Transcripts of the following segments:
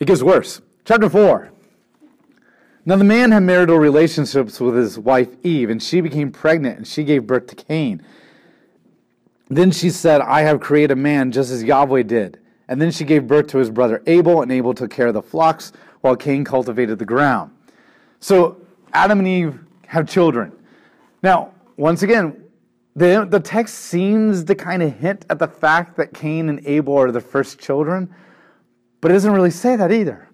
It gets worse. Chapter 4. Now the man had marital relationships with his wife Eve, and she became pregnant, and she gave birth to Cain. Then she said, I have created a man just as Yahweh did. And then she gave birth to his brother Abel, and Abel took care of the flocks, while Cain cultivated the ground. So Adam and Eve have children. Now, once again, the, the text seems to kind of hint at the fact that Cain and Abel are the first children, but it doesn't really say that either.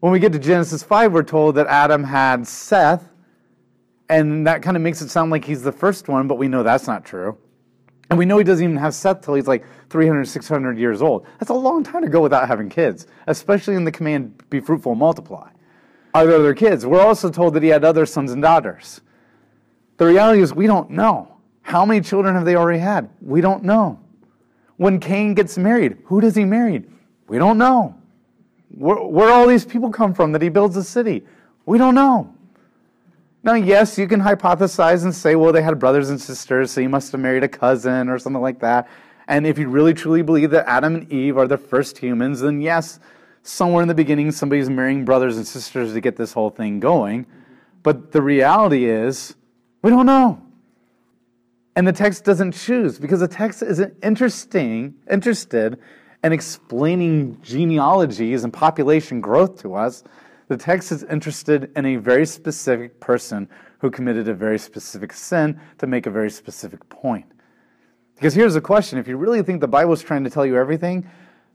When we get to Genesis 5, we're told that Adam had Seth, and that kind of makes it sound like he's the first one, but we know that's not true. And we know he doesn't even have Seth till he's like 300, 600 years old. That's a long time to go without having kids, especially in the command, be fruitful and multiply. Are there other kids? We're also told that he had other sons and daughters. The reality is, we don't know. How many children have they already had? We don't know. When Cain gets married, who does he marry? We don't know. Where, where all these people come from that he builds a city? We don't know. Now, yes, you can hypothesize and say, well, they had brothers and sisters, so he must have married a cousin or something like that. And if you really truly believe that Adam and Eve are the first humans, then yes, somewhere in the beginning, somebody's marrying brothers and sisters to get this whole thing going. But the reality is, we don't know. And the text doesn't choose because the text isn't interesting, interested in explaining genealogies and population growth to us. The text is interested in a very specific person who committed a very specific sin to make a very specific point. Because here's the question if you really think the Bible is trying to tell you everything,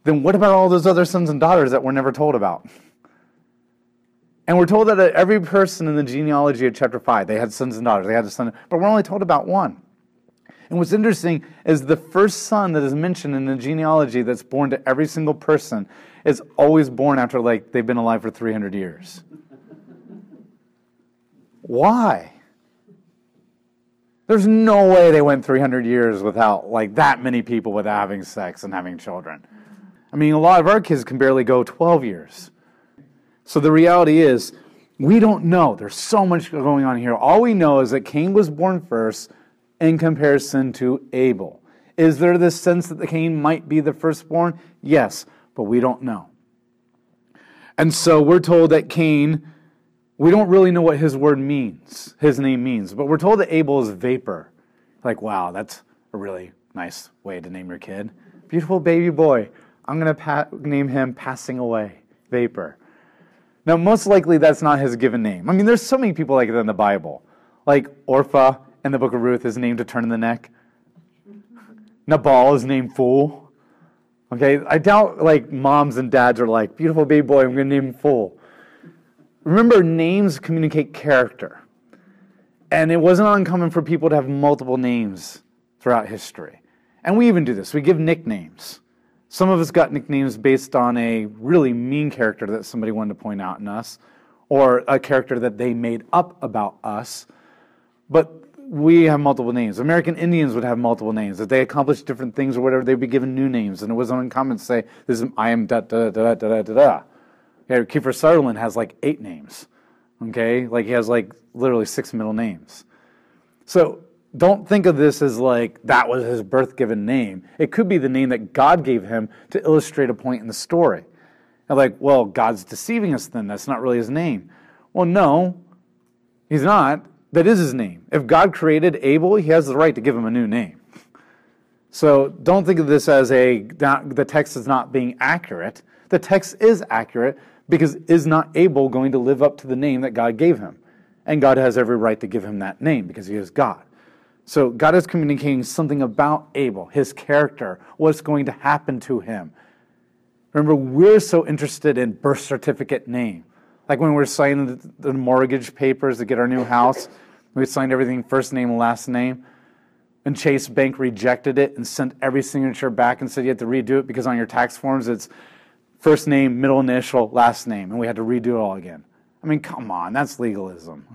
then what about all those other sons and daughters that we're never told about? And we're told that every person in the genealogy of chapter 5, they had sons and daughters, they had a son, but we're only told about one. And what's interesting is the first son that is mentioned in the genealogy that's born to every single person is always born after like they've been alive for 300 years. Why? There's no way they went 300 years without like that many people without having sex and having children. I mean, a lot of our kids can barely go 12 years. So the reality is, we don't know. There's so much going on here. All we know is that Cain was born first in comparison to Abel. Is there this sense that the Cain might be the firstborn? Yes, but we don't know. And so we're told that Cain, we don't really know what his word means, his name means, but we're told that Abel is vapor. Like, wow, that's a really nice way to name your kid. Beautiful baby boy. I'm going to pa- name him Passing Away, Vapor. Now, most likely that's not his given name. I mean, there's so many people like that in the Bible. Like Orpah in the book of Ruth is named to turn in the neck. Nabal is named Fool. Okay, I doubt like moms and dads are like, beautiful baby boy, I'm to name him Fool. Remember, names communicate character. And it wasn't uncommon for people to have multiple names throughout history. And we even do this. We give nicknames. Some of us got nicknames based on a really mean character that somebody wanted to point out in us, or a character that they made up about us. But we have multiple names. American Indians would have multiple names. If they accomplished different things or whatever, they'd be given new names. And it wasn't uncommon to say, "This is I am da da da da da da da." Okay, Kiefer Sutherland has like eight names. Okay, like he has like literally six middle names. So don't think of this as like that was his birth given name. It could be the name that God gave him to illustrate a point in the story. And like, well, God's deceiving us then. That's not really his name. Well, no, he's not. That is his name. If God created Abel, he has the right to give him a new name. So don't think of this as a the text is not being accurate. The text is accurate because is not Abel going to live up to the name that God gave him? And God has every right to give him that name because he is God. So God is communicating something about Abel, his character, what's going to happen to him. Remember, we're so interested in birth certificate name. Like when we're signing the mortgage papers to get our new house, we signed everything first name, last name. And Chase Bank rejected it and sent every signature back and said you had to redo it because on your tax forms it's first name, middle initial, last name. And we had to redo it all again. I mean, come on, that's legalism.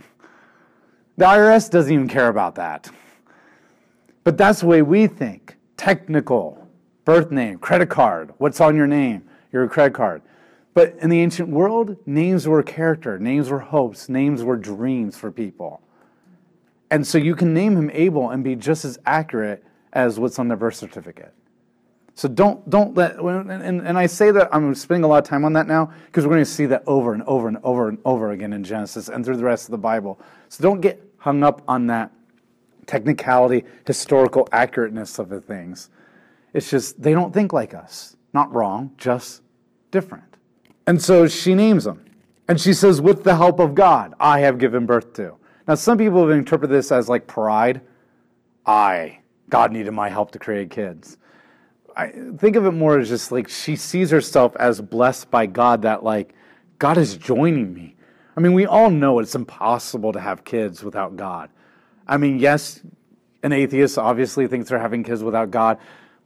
The IRS doesn't even care about that. But that's the way we think. Technical, birth name, credit card, what's on your name, your credit card. But in the ancient world, names were character, names were hopes, names were dreams for people. And so you can name him Abel and be just as accurate as what's on the birth certificate. So don't don't let and, and I say that I'm spending a lot of time on that now because we're going to see that over and over and over and over again in Genesis and through the rest of the Bible. So don't get hung up on that technicality, historical accurateness of the things. It's just they don't think like us. Not wrong, just different. And so she names him. And she says, with the help of God, I have given birth to. Now, some people have interpreted this as like pride. I, God needed my help to create kids. I think of it more as just like she sees herself as blessed by God, that like God is joining me. I mean, we all know it's impossible to have kids without God. I mean, yes, an atheist obviously thinks they're having kids without God.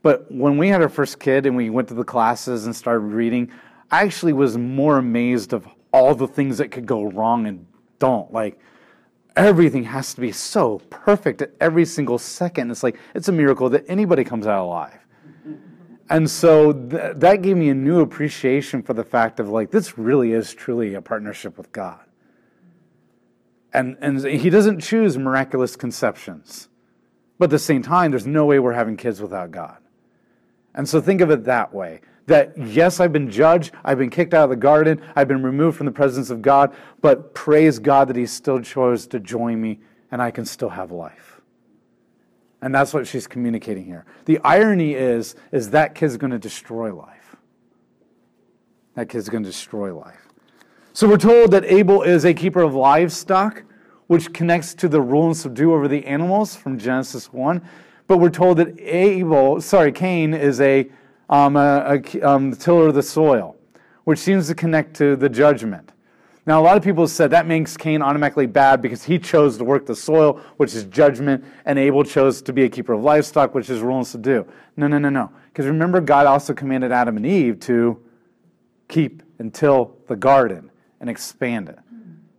But when we had our first kid and we went to the classes and started reading, I actually was more amazed of all the things that could go wrong and don't. Like, everything has to be so perfect at every single second. It's like, it's a miracle that anybody comes out alive. And so th- that gave me a new appreciation for the fact of like, this really is truly a partnership with God. And, and he doesn't choose miraculous conceptions. But at the same time, there's no way we're having kids without God. And so think of it that way that yes, I've been judged, I've been kicked out of the garden, I've been removed from the presence of God, but praise God that He still chose to join me and I can still have life. And that's what she's communicating here. The irony is, is that kid's going to destroy life. That kid's going to destroy life. So we're told that Abel is a keeper of livestock, which connects to the rule and subdue over the animals from Genesis 1. But we're told that Abel, sorry, Cain is a, um, a, a um, the tiller of the soil, which seems to connect to the judgment. Now, a lot of people have said that makes Cain automatically bad because he chose to work the soil, which is judgment, and Abel chose to be a keeper of livestock, which is rule and subdue. No, no, no, no. Because remember, God also commanded Adam and Eve to keep and till the garden and expand it.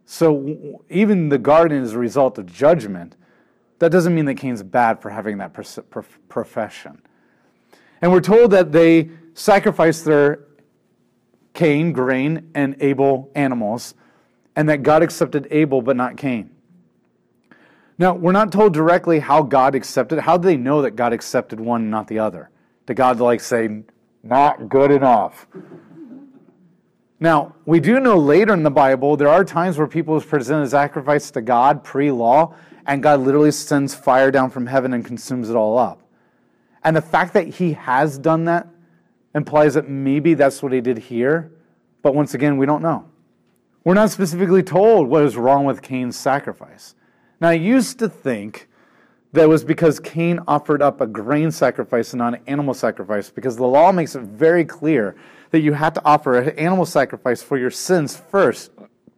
So even the garden is a result of judgment, that doesn't mean that Cain's bad for having that profession. And we're told that they sacrificed their Cain, grain, and Abel, animals, and that God accepted Abel but not Cain. Now, we're not told directly how God accepted. How do they know that God accepted one and not the other? Did God like say, not good enough? Now, we do know later in the Bible, there are times where people present a sacrifice to God pre law, and God literally sends fire down from heaven and consumes it all up. And the fact that he has done that implies that maybe that's what he did here, but once again, we don't know. We're not specifically told what is wrong with Cain's sacrifice. Now, I used to think that was because Cain offered up a grain sacrifice and not an animal sacrifice, because the law makes it very clear that you have to offer an animal sacrifice for your sins first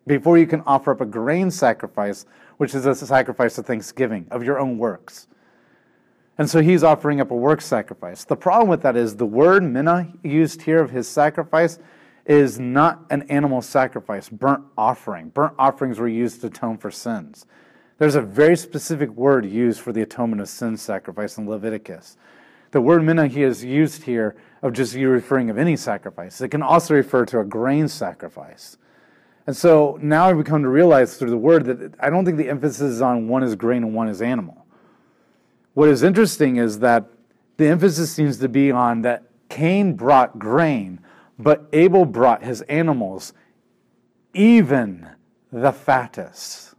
before you can offer up a grain sacrifice which is a sacrifice of thanksgiving, of your own works. And so he's offering up a work sacrifice. The problem with that is the word mina used here of his sacrifice is not an animal sacrifice, burnt offering. Burnt offerings were used to atone for sins. There's a very specific word used for the atonement of sin sacrifice in Leviticus. The word mina he is used here of just you referring of any sacrifice. It can also refer to a grain sacrifice. And so now I've come to realize through the word that I don't think the emphasis is on one is grain and one is animal. What is interesting is that the emphasis seems to be on that Cain brought grain, but Abel brought his animals, even the fattest.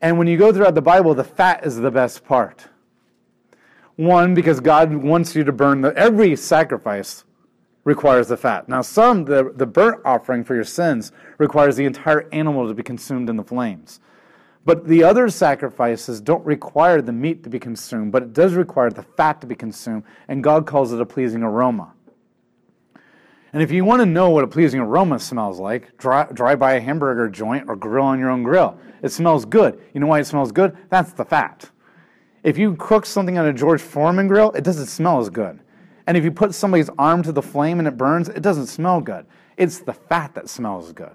And when you go throughout the Bible, the fat is the best part. One, because God wants you to burn the, every sacrifice requires the fat. Now, some, the, the burnt offering for your sins requires the entire animal to be consumed in the flames. But the other sacrifices don't require the meat to be consumed, but it does require the fat to be consumed, and God calls it a pleasing aroma. And if you want to know what a pleasing aroma smells like, drive, by a hamburger joint or grill on your own grill. It smells good. You know why it smells good? That's the fat. If you cook something on a George Foreman grill, it doesn't smell as good. And if you put somebody's arm to the flame and it burns, it doesn't smell good. It's the fat that smells good.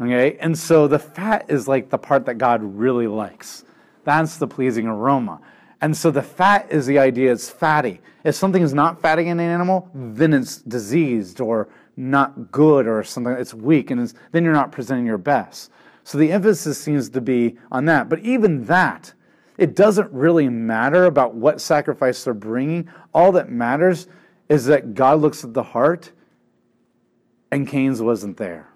Okay? And so the fat is like the part that God really likes. That's the pleasing aroma. And so the fat is the idea it's fatty. If something is not fatty in an animal, then it's diseased or not good or something, it's weak, and it's, then you're not presenting your best. So the emphasis seems to be on that. But even that, It doesn't really matter about what sacrifice they're bringing. All that matters is that God looks at the heart and Cain's wasn't there.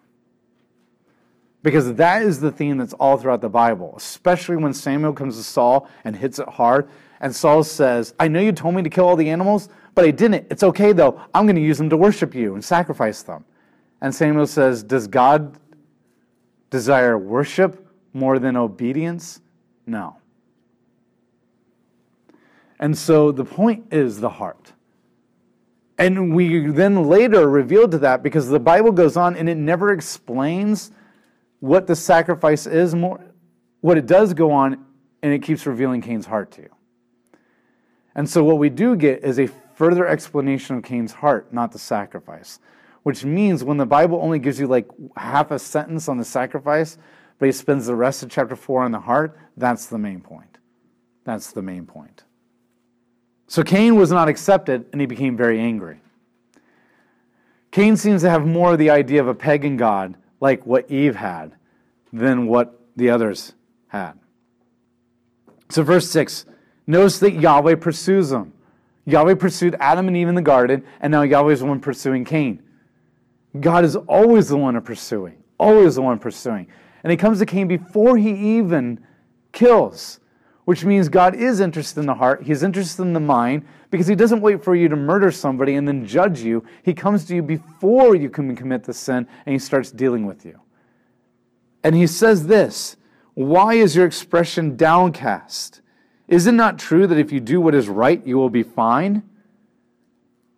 Because that is the theme that's all throughout the Bible, especially when Samuel comes to Saul and hits it hard. And Saul says, I know you told me to kill all the animals, but I didn't. It's okay though. I'm going to use them to worship you and sacrifice them. And Samuel says, Does God desire worship more than obedience? No. And so the point is the heart. And we then later revealed to that because the Bible goes on and it never explains what the sacrifice is more what it does go on and it keeps revealing Cain's heart to you. And so what we do get is a further explanation of Cain's heart, not the sacrifice. Which means when the Bible only gives you like half a sentence on the sacrifice, but he spends the rest of chapter 4 on the heart, that's the main point. That's the main point. So Cain was not accepted and he became very angry. Cain seems to have more of the idea of a pagan god, like what Eve had, than what the others had. So, verse 6 notice that Yahweh pursues them. Yahweh pursued Adam and Eve in the garden, and now Yahweh is the one pursuing Cain. God is always the one pursuing, always the one pursuing. And he comes to Cain before he even kills which means God is interested in the heart, He's interested in the mind, because He doesn't wait for you to murder somebody and then judge you. He comes to you before you can commit the sin and He starts dealing with you. And He says this Why is your expression downcast? Is it not true that if you do what is right, you will be fine?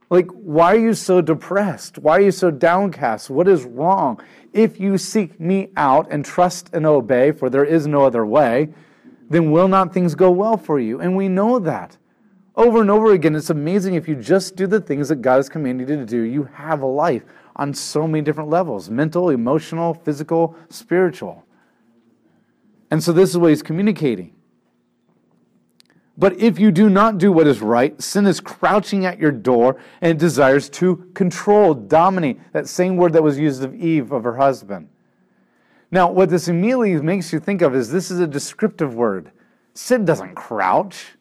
Like, why are you so depressed? Why are you so downcast? What is wrong? If you seek me out and trust and obey, for there is no other way, then will not things go well for you? And we know that. Over and over again, it's amazing if you just do the things that God has commanded you to do, you have a life on so many different levels mental, emotional, physical, spiritual. And so this is what he's communicating. But if you do not do what is right, sin is crouching at your door and it desires to control, dominate. That same word that was used of Eve, of her husband. Now, what this immediately makes you think of is this is a descriptive word. Sin doesn't crouch.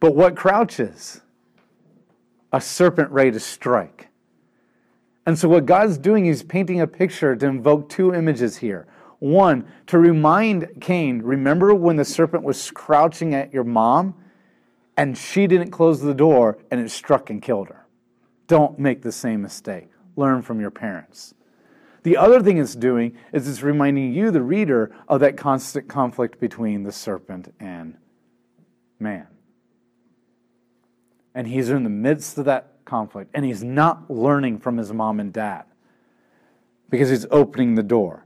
But what crouches? A serpent ready to strike. And so, what God's doing, He's painting a picture to invoke two images here. One, to remind Cain, remember when the serpent was crouching at your mom and she didn't close the door and it struck and killed her? Don't make the same mistake. Learn from your parents. The other thing it's doing is it's reminding you, the reader, of that constant conflict between the serpent and man. And he's in the midst of that conflict, and he's not learning from his mom and dad because he's opening the door.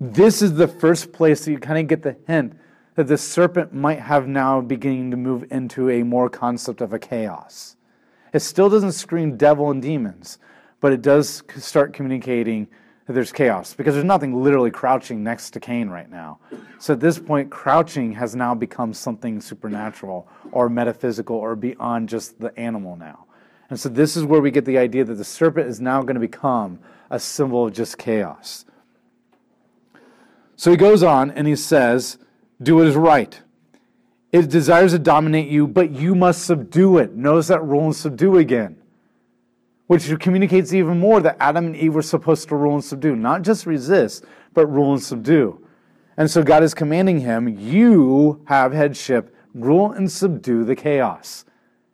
This is the first place that you kind of get the hint that the serpent might have now beginning to move into a more concept of a chaos. It still doesn't scream devil and demons, but it does start communicating that there's chaos because there's nothing literally crouching next to Cain right now. So at this point, crouching has now become something supernatural or metaphysical or beyond just the animal now. And so this is where we get the idea that the serpent is now going to become a symbol of just chaos. So he goes on and he says, Do what is right. It desires to dominate you, but you must subdue it. Notice that rule and subdue again which communicates even more that Adam and Eve were supposed to rule and subdue, not just resist, but rule and subdue. And so God is commanding him, You have headship, rule and subdue the chaos.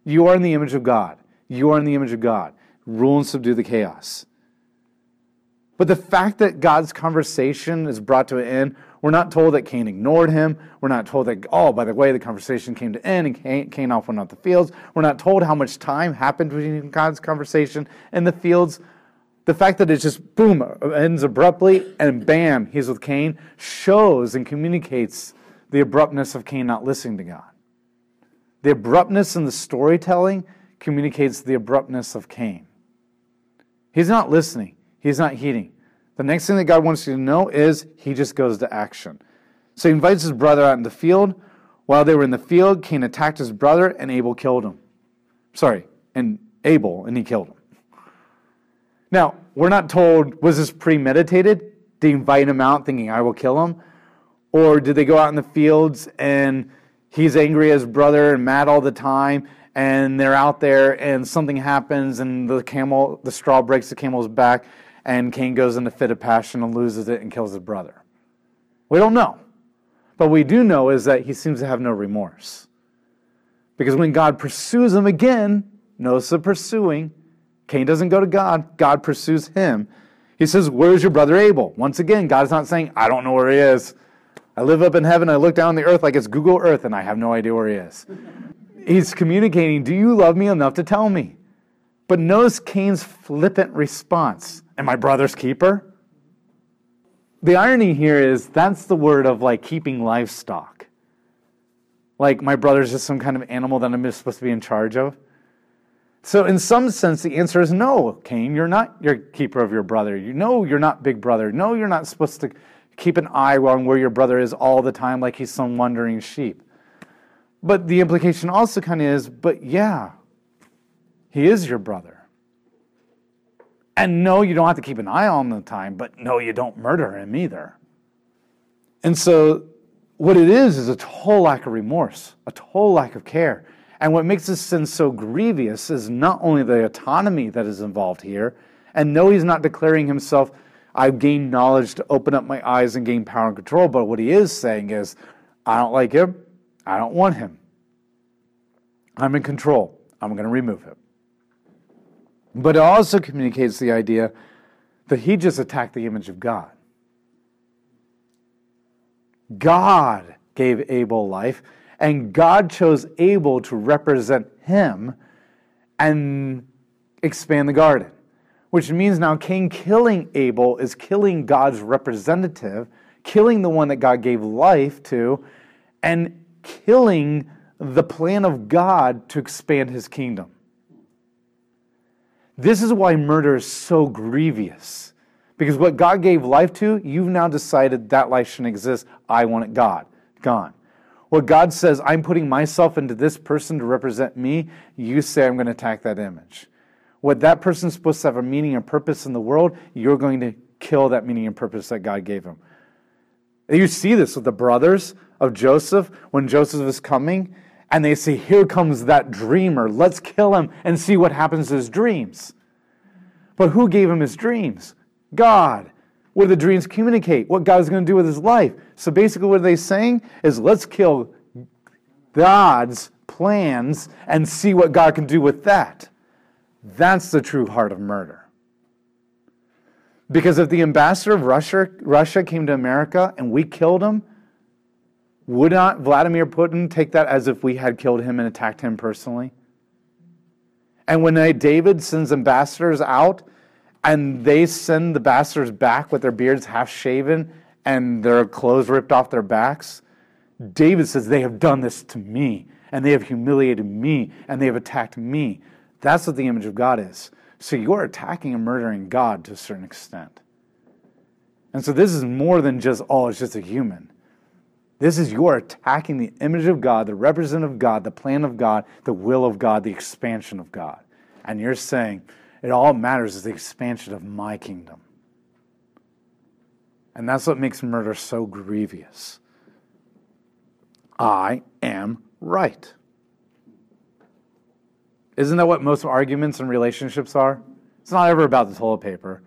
You are in the image of God. You are in the image of God. Rule and subdue the chaos. But the fact that God's conversation is brought to an end we're not told that Cain ignored him. We're not told that, oh, by the way, the conversation came to end and Cain, Cain off went out the fields. We're not told how much time happened between God's conversation and the fields. The fact that it just, boom, ends abruptly and bam, he's with Cain shows and communicates the abruptness of Cain not listening to God. The abruptness in the storytelling communicates the abruptness of Cain. He's not listening, he's not heeding. The next thing that God wants you to know is he just goes to action. So he invites his brother out in the field. While they were in the field, Cain attacked his brother, and Abel killed him. Sorry, and Abel, and he killed him. Now, we're not told, was this premeditated? Did he invite him out thinking, I will kill him? Or did they go out in the fields and he's angry at his brother and mad all the time and they're out there and something happens and the camel the straw breaks the camel's back and Cain goes into a fit of passion and loses it and kills his brother. We don't know. But we do know is that he seems to have no remorse. Because when God pursues him again, notice the pursuing. Cain doesn't go to God, God pursues him. He says, Where's your brother Abel? Once again, God is not saying, I don't know where he is. I live up in heaven, I look down on the earth like it's Google Earth, and I have no idea where he is. He's communicating, Do you love me enough to tell me? But notice Cain's flippant response Am my brother's keeper? The irony here is that's the word of like keeping livestock. Like my brother's just some kind of animal that I'm supposed to be in charge of. So, in some sense, the answer is no, Cain. You're not your keeper of your brother. You know you're not big brother. No, you're not supposed to keep an eye on where your brother is all the time like he's some wandering sheep. But the implication also kind of is, but yeah, he is your brother. And no, you don't have to keep an eye on the time, but no, you don't murder him either. And so, what it is, is a total lack of remorse, a total lack of care. And what makes this sin so grievous is not only the autonomy that is involved here, and no, he's not declaring himself, I've gained knowledge to open up my eyes and gain power and control, but what he is saying is, I don't like him, I don't want him. I'm in control, I'm going to remove him. But it also communicates the idea that he just attacked the image of God. God gave Abel life, and God chose Abel to represent him and expand the garden. Which means now Cain killing Abel is killing God's representative, killing the one that God gave life to, and killing the plan of God to expand his kingdom. This is why murder is so grievous. Because what God gave life to, you've now decided that life shouldn't exist. I want it God. Gone. What God says, I'm putting myself into this person to represent me, you say I'm going to attack that image. What that person's supposed to have a meaning and purpose in the world, you're going to kill that meaning and purpose that God gave him. You see this with the brothers of Joseph when Joseph is coming, and they say, Here comes that dreamer. Let's kill him and see what happens to his dreams. But who gave him his dreams? God. What do the dreams communicate? What God is going to do with his life. So basically, what are they saying is let's kill God's plans and see what God can do with that. That's the true heart of murder. Because if the ambassador of Russia, Russia came to America and we killed him, would not Vladimir Putin take that as if we had killed him and attacked him personally? And when David sends ambassadors out and they send the ambassadors back with their beards half shaven and their clothes ripped off their backs, David says, They have done this to me, and they have humiliated me, and they have attacked me. That's what the image of God is. So you're attacking and murdering God to a certain extent. And so this is more than just, oh, it's just a human. This is you're attacking the image of God, the representative of God, the plan of God, the will of God, the expansion of God. And you're saying, it all matters is the expansion of my kingdom. And that's what makes murder so grievous. I am right. Isn't that what most arguments and relationships are? It's not ever about the toilet paper.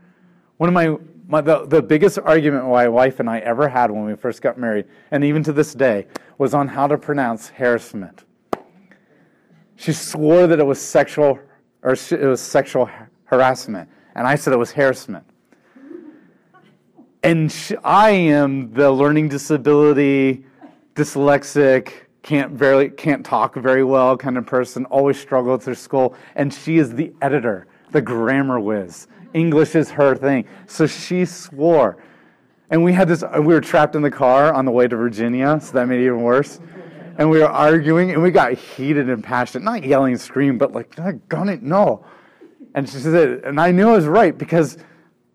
One of my, my the, the biggest argument my wife and I ever had when we first got married, and even to this day, was on how to pronounce harassment. She swore that it was sexual or it was sexual harassment, and I said it was harassment. And I am the learning disability, dyslexic, can't very can't talk very well kind of person. Always struggled through school, and she is the editor, the grammar whiz. English is her thing, so she swore. And we had this. We were trapped in the car on the way to Virginia, so that made it even worse and we were arguing, and we got heated and passionate, not yelling and screaming, but like, "I gun it, no. And she said, and I knew I was right because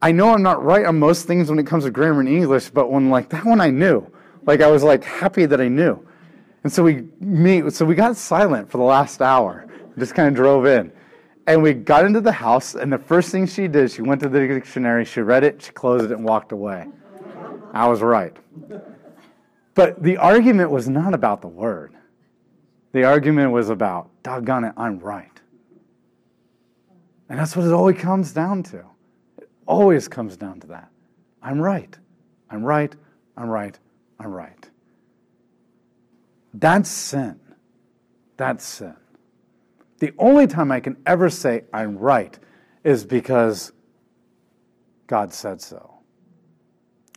I know I'm not right on most things when it comes to grammar and English, but when like that one I knew, like I was like happy that I knew. And so we meet, so we got silent for the last hour, just kind of drove in. And we got into the house, and the first thing she did, she went to the dictionary, she read it, she closed it, and walked away. I was right. But the argument was not about the word. The argument was about, doggone it, I'm right. And that's what it always comes down to. It always comes down to that. I'm right. I'm right. I'm right. I'm right. That's sin. That's sin. The only time I can ever say I'm right is because God said so.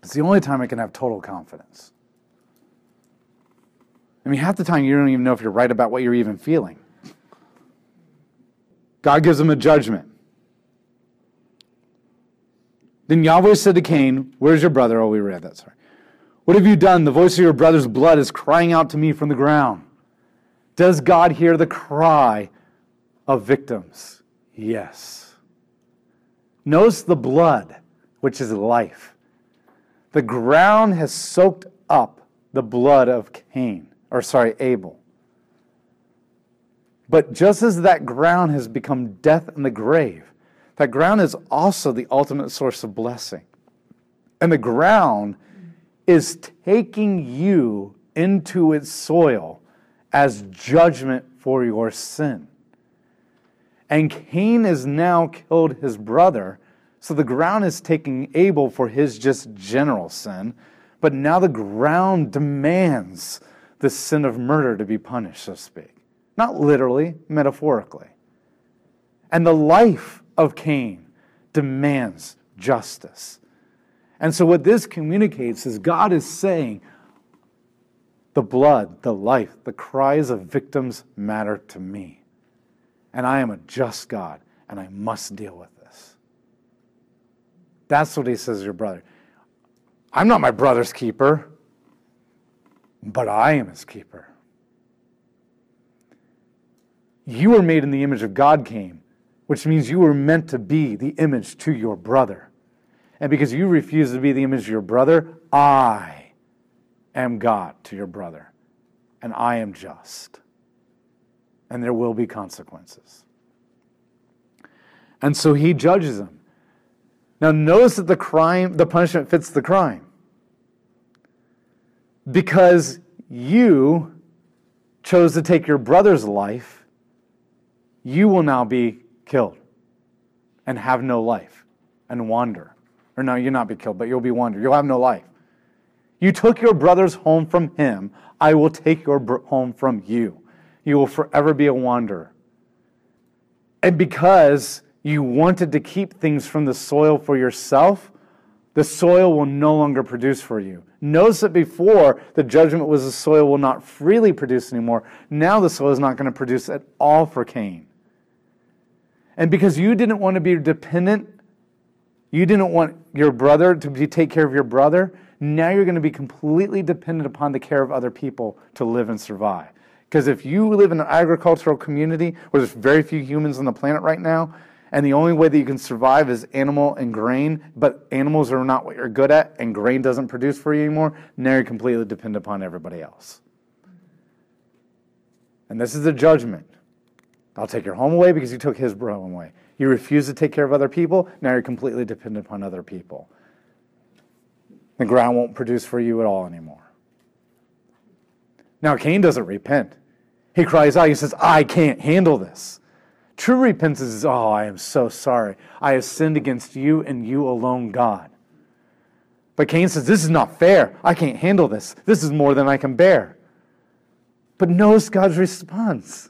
It's the only time I can have total confidence. I mean, half the time you don't even know if you're right about what you're even feeling. God gives him a judgment. Then Yahweh said to Cain, Where's your brother? Oh, we read that, sorry. What have you done? The voice of your brother's blood is crying out to me from the ground. Does God hear the cry of victims? Yes. Notice the blood, which is life. The ground has soaked up the blood of Cain, or sorry, Abel. But just as that ground has become death in the grave, that ground is also the ultimate source of blessing. And the ground is taking you into its soil as judgment for your sin. And Cain has now killed his brother, so the ground is taking Abel for his just general sin, but now the ground demands the sin of murder to be punished, so to speak. Not literally, metaphorically. And the life of Cain demands justice. And so, what this communicates is God is saying, the blood, the life, the cries of victims matter to me. And I am a just God, and I must deal with this. That's what he says to your brother. I'm not my brother's keeper, but I am his keeper. You were made in the image of God, came, which means you were meant to be the image to your brother. And because you refuse to be the image of your brother, I am God to your brother, and I am just. And there will be consequences. And so he judges him. Now notice that the crime, the punishment fits the crime. Because you chose to take your brother's life, you will now be killed and have no life and wander. Or no, you'll not be killed, but you'll be wander. You'll have no life. You took your brother's home from him. I will take your home from you. You will forever be a wanderer. And because you wanted to keep things from the soil for yourself, the soil will no longer produce for you. Notice that before the judgment was the soil will not freely produce anymore. Now the soil is not going to produce at all for Cain. And because you didn't want to be dependent, you didn't want your brother to be, take care of your brother, now you're going to be completely dependent upon the care of other people to live and survive. Because if you live in an agricultural community where there's very few humans on the planet right now, and the only way that you can survive is animal and grain, but animals are not what you're good at, and grain doesn't produce for you anymore, now you're completely dependent upon everybody else. And this is the judgment. I'll take your home away because you took his home away. You refuse to take care of other people, now you're completely dependent upon other people. The ground won't produce for you at all anymore. Now, Cain doesn't repent. He cries out, he says, I can't handle this. True repentance is, oh, I am so sorry. I have sinned against you and you alone, God. But Cain says, This is not fair. I can't handle this. This is more than I can bear. But notice God's response.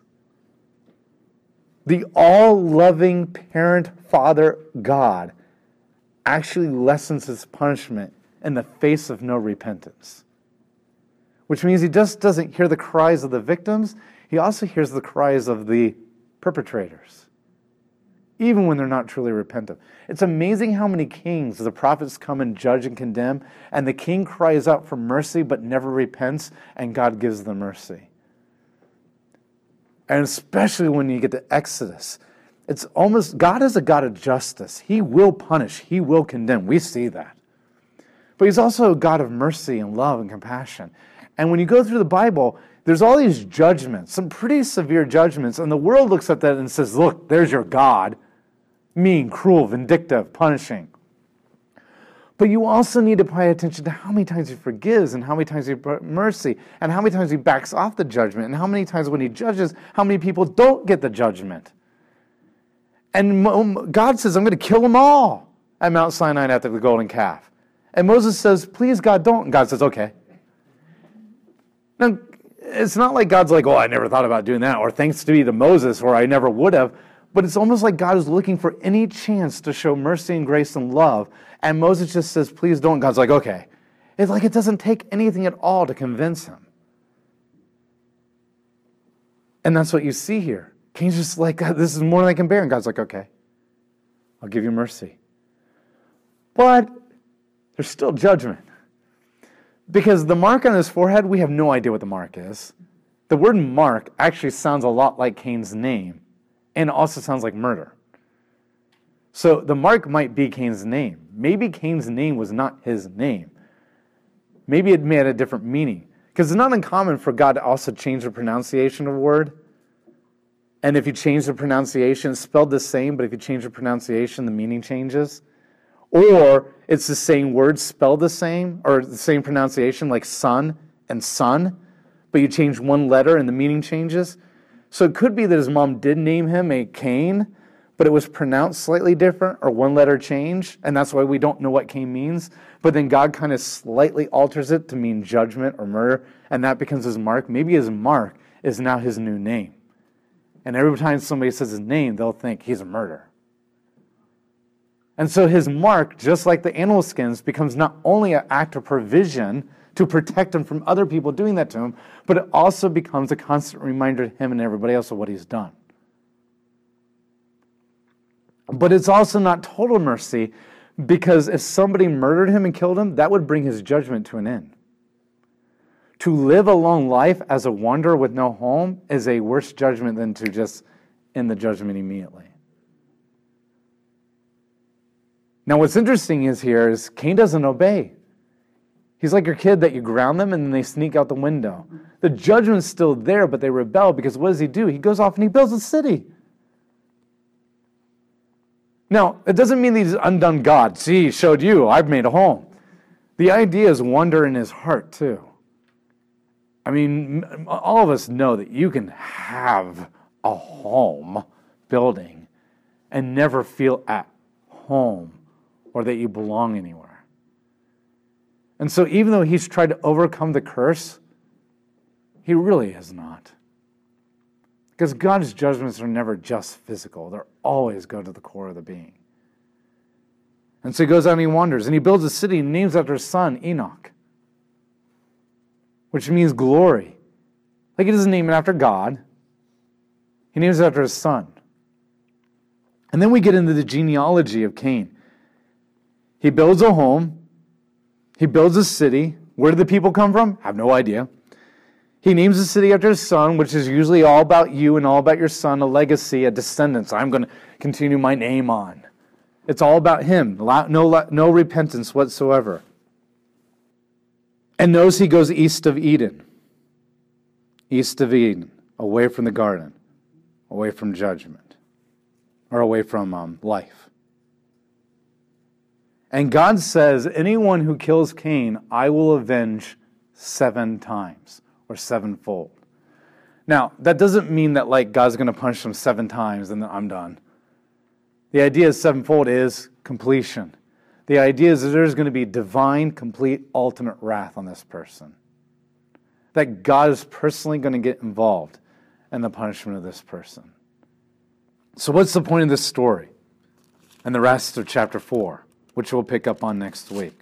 The all loving parent, father, God actually lessens his punishment in the face of no repentance. Which means he just doesn't hear the cries of the victims, he also hears the cries of the perpetrators, even when they're not truly repentant. It's amazing how many kings the prophets come and judge and condemn, and the king cries out for mercy but never repents, and God gives the mercy. And especially when you get to Exodus, it's almost God is a God of justice. He will punish, He will condemn. We see that. But he's also a God of mercy and love and compassion. And when you go through the Bible, there's all these judgments, some pretty severe judgments, and the world looks at that and says, Look, there's your God, mean, cruel, vindictive, punishing. But you also need to pay attention to how many times he forgives and how many times he mercy and how many times he backs off the judgment and how many times when he judges, how many people don't get the judgment. And God says, I'm going to kill them all at Mount Sinai after the golden calf. And Moses says, Please, God, don't. And God says, Okay. Now, it's not like God's like, Oh, I never thought about doing that, or thanks to be to Moses, or I never would have. But it's almost like God is looking for any chance to show mercy and grace and love. And Moses just says, Please don't. God's like, Okay. It's like it doesn't take anything at all to convince him. And that's what you see here. Cain's just like, This is more than I can bear. And God's like, Okay, I'll give you mercy. But there's still judgment. Because the mark on his forehead, we have no idea what the mark is. The word mark actually sounds a lot like Cain's name and also sounds like murder. So the mark might be Cain's name. Maybe Cain's name was not his name. Maybe it had a different meaning. Because it's not uncommon for God to also change the pronunciation of a word. And if you change the pronunciation, it's spelled the same, but if you change the pronunciation, the meaning changes. Or it's the same word spelled the same, or the same pronunciation, like son and son, but you change one letter and the meaning changes. So it could be that his mom did name him a Cain, but it was pronounced slightly different or one letter change, and that's why we don't know what Cain means. But then God kind of slightly alters it to mean judgment or murder, and that becomes his mark. Maybe his mark is now his new name. And every time somebody says his name, they'll think he's a murderer. And so his mark, just like the animal skins, becomes not only an act of provision to protect him from other people doing that to him, but it also becomes a constant reminder to him and everybody else of what he's done. But it's also not total mercy because if somebody murdered him and killed him, that would bring his judgment to an end. To live a long life as a wanderer with no home is a worse judgment than to just end the judgment immediately. Now, what's interesting is here is Cain doesn't obey. He's like your kid that you ground them and then they sneak out the window. The judgment's still there, but they rebel because what does he do? He goes off and he builds a city. Now, it doesn't mean he's undone God. See, he showed you, I've made a home. The idea is wonder in his heart, too. I mean, all of us know that you can have a home building and never feel at home or that you belong anywhere. And so, even though he's tried to overcome the curse, he really has not. Because God's judgments are never just physical, they always go to the core of the being. And so he goes out and he wanders, and he builds a city and names after his son, Enoch, which means glory. Like he doesn't name it after God, he names it after his son. And then we get into the genealogy of Cain. He builds a home, he builds a city. Where do the people come from? Have no idea. He names the city after his son, which is usually all about you and all about your son, a legacy, a descendants. I'm going to continue my name on. It's all about him. No, no repentance whatsoever. And knows he goes east of Eden. East of Eden, away from the garden, away from judgment, or away from um, life. And God says, anyone who kills Cain, I will avenge seven times or sevenfold. Now, that doesn't mean that like God's going to punish him seven times and then I'm done. The idea of sevenfold is completion. The idea is that there's going to be divine, complete, ultimate wrath on this person. That God is personally going to get involved in the punishment of this person. So, what's the point of this story and the rest of chapter 4? Which we'll pick up on next week.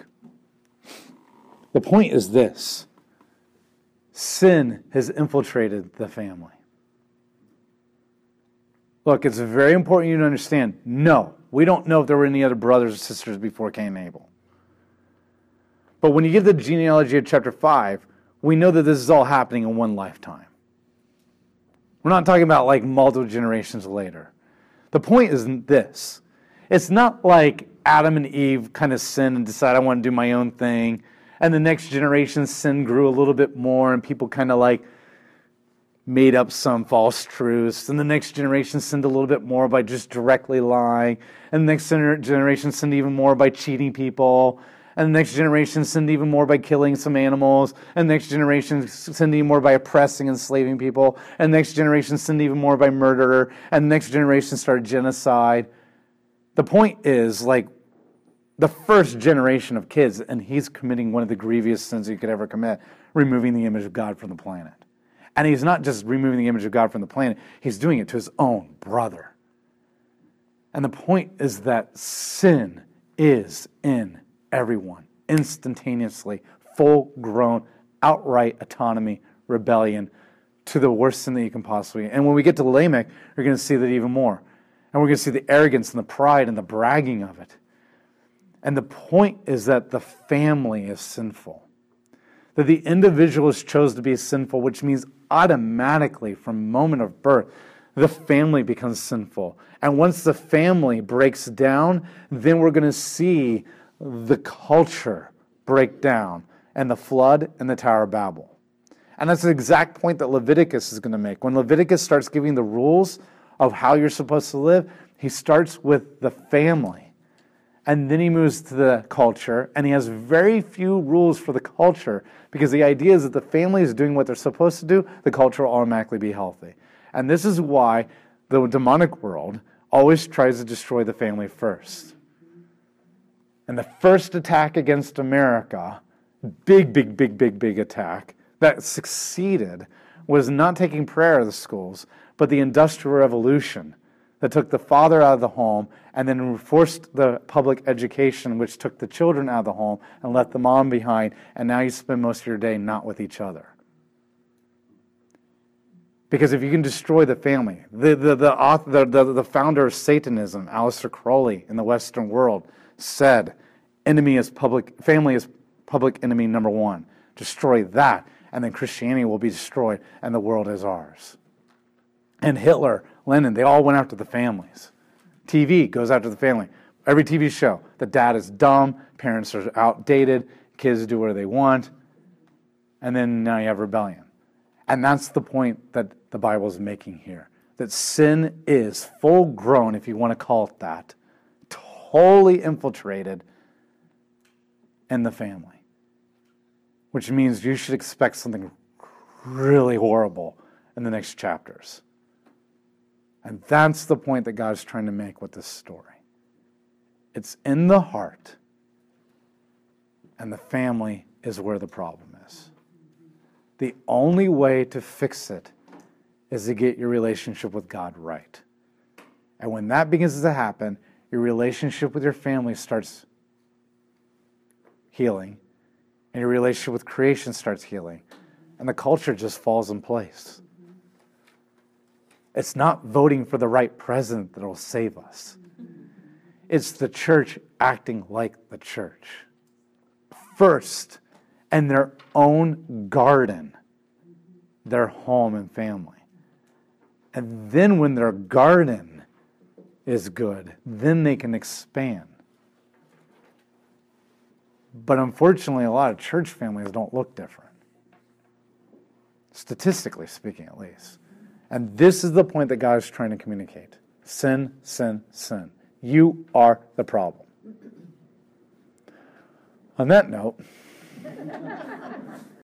The point is this sin has infiltrated the family. Look, it's very important you to understand no, we don't know if there were any other brothers or sisters before Cain and Abel. But when you get the genealogy of chapter 5, we know that this is all happening in one lifetime. We're not talking about like multiple generations later. The point isn't this it's not like Adam and Eve kind of sin and decide I want to do my own thing. And the next generation's sin grew a little bit more, and people kind of like made up some false truths. And the next generation sinned a little bit more by just directly lying. And the next generation sinned even more by cheating people. and the next generation sinned even more by killing some animals, and the next generation sinned even more by oppressing and enslaving people, and the next generation sinned even more by murder, and the next generation started genocide. The point is, like, the first generation of kids, and he's committing one of the grievous sins you could ever commit, removing the image of God from the planet. And he's not just removing the image of God from the planet, he's doing it to his own brother. And the point is that sin is in everyone instantaneously, full grown, outright autonomy, rebellion to the worst sin that you can possibly. And when we get to Lamech, you're going to see that even more. And we're going to see the arrogance and the pride and the bragging of it. And the point is that the family is sinful. That the individual is chose to be sinful, which means automatically from moment of birth, the family becomes sinful. And once the family breaks down, then we're going to see the culture break down and the flood and the Tower of Babel. And that's the exact point that Leviticus is going to make. When Leviticus starts giving the rules of how you're supposed to live, he starts with the family. And then he moves to the culture, and he has very few rules for the culture because the idea is that the family is doing what they're supposed to do, the culture will automatically be healthy. And this is why the demonic world always tries to destroy the family first. And the first attack against America, big, big, big, big, big attack that succeeded, was not taking prayer out of the schools, but the Industrial Revolution that took the father out of the home and then forced the public education, which took the children out of the home and left the mom behind. And now you spend most of your day not with each other. Because if you can destroy the family, the, the, the, author, the, the, the founder of Satanism, Aleister Crowley, in the Western world, said, enemy is public, family is public enemy number one. Destroy that, and then Christianity will be destroyed, and the world is ours. And Hitler, Lenin, they all went after the families. TV goes after the family. Every TV show, the dad is dumb, parents are outdated, kids do what they want, and then now you have rebellion. And that's the point that the Bible is making here that sin is full grown, if you want to call it that, totally infiltrated in the family. Which means you should expect something really horrible in the next chapters. And that's the point that God is trying to make with this story. It's in the heart, and the family is where the problem is. The only way to fix it is to get your relationship with God right. And when that begins to happen, your relationship with your family starts healing, and your relationship with creation starts healing, and the culture just falls in place. It's not voting for the right president that will save us. It's the church acting like the church. First, and their own garden, their home and family. And then, when their garden is good, then they can expand. But unfortunately, a lot of church families don't look different, statistically speaking, at least. And this is the point that God is trying to communicate sin, sin, sin. You are the problem. On that note,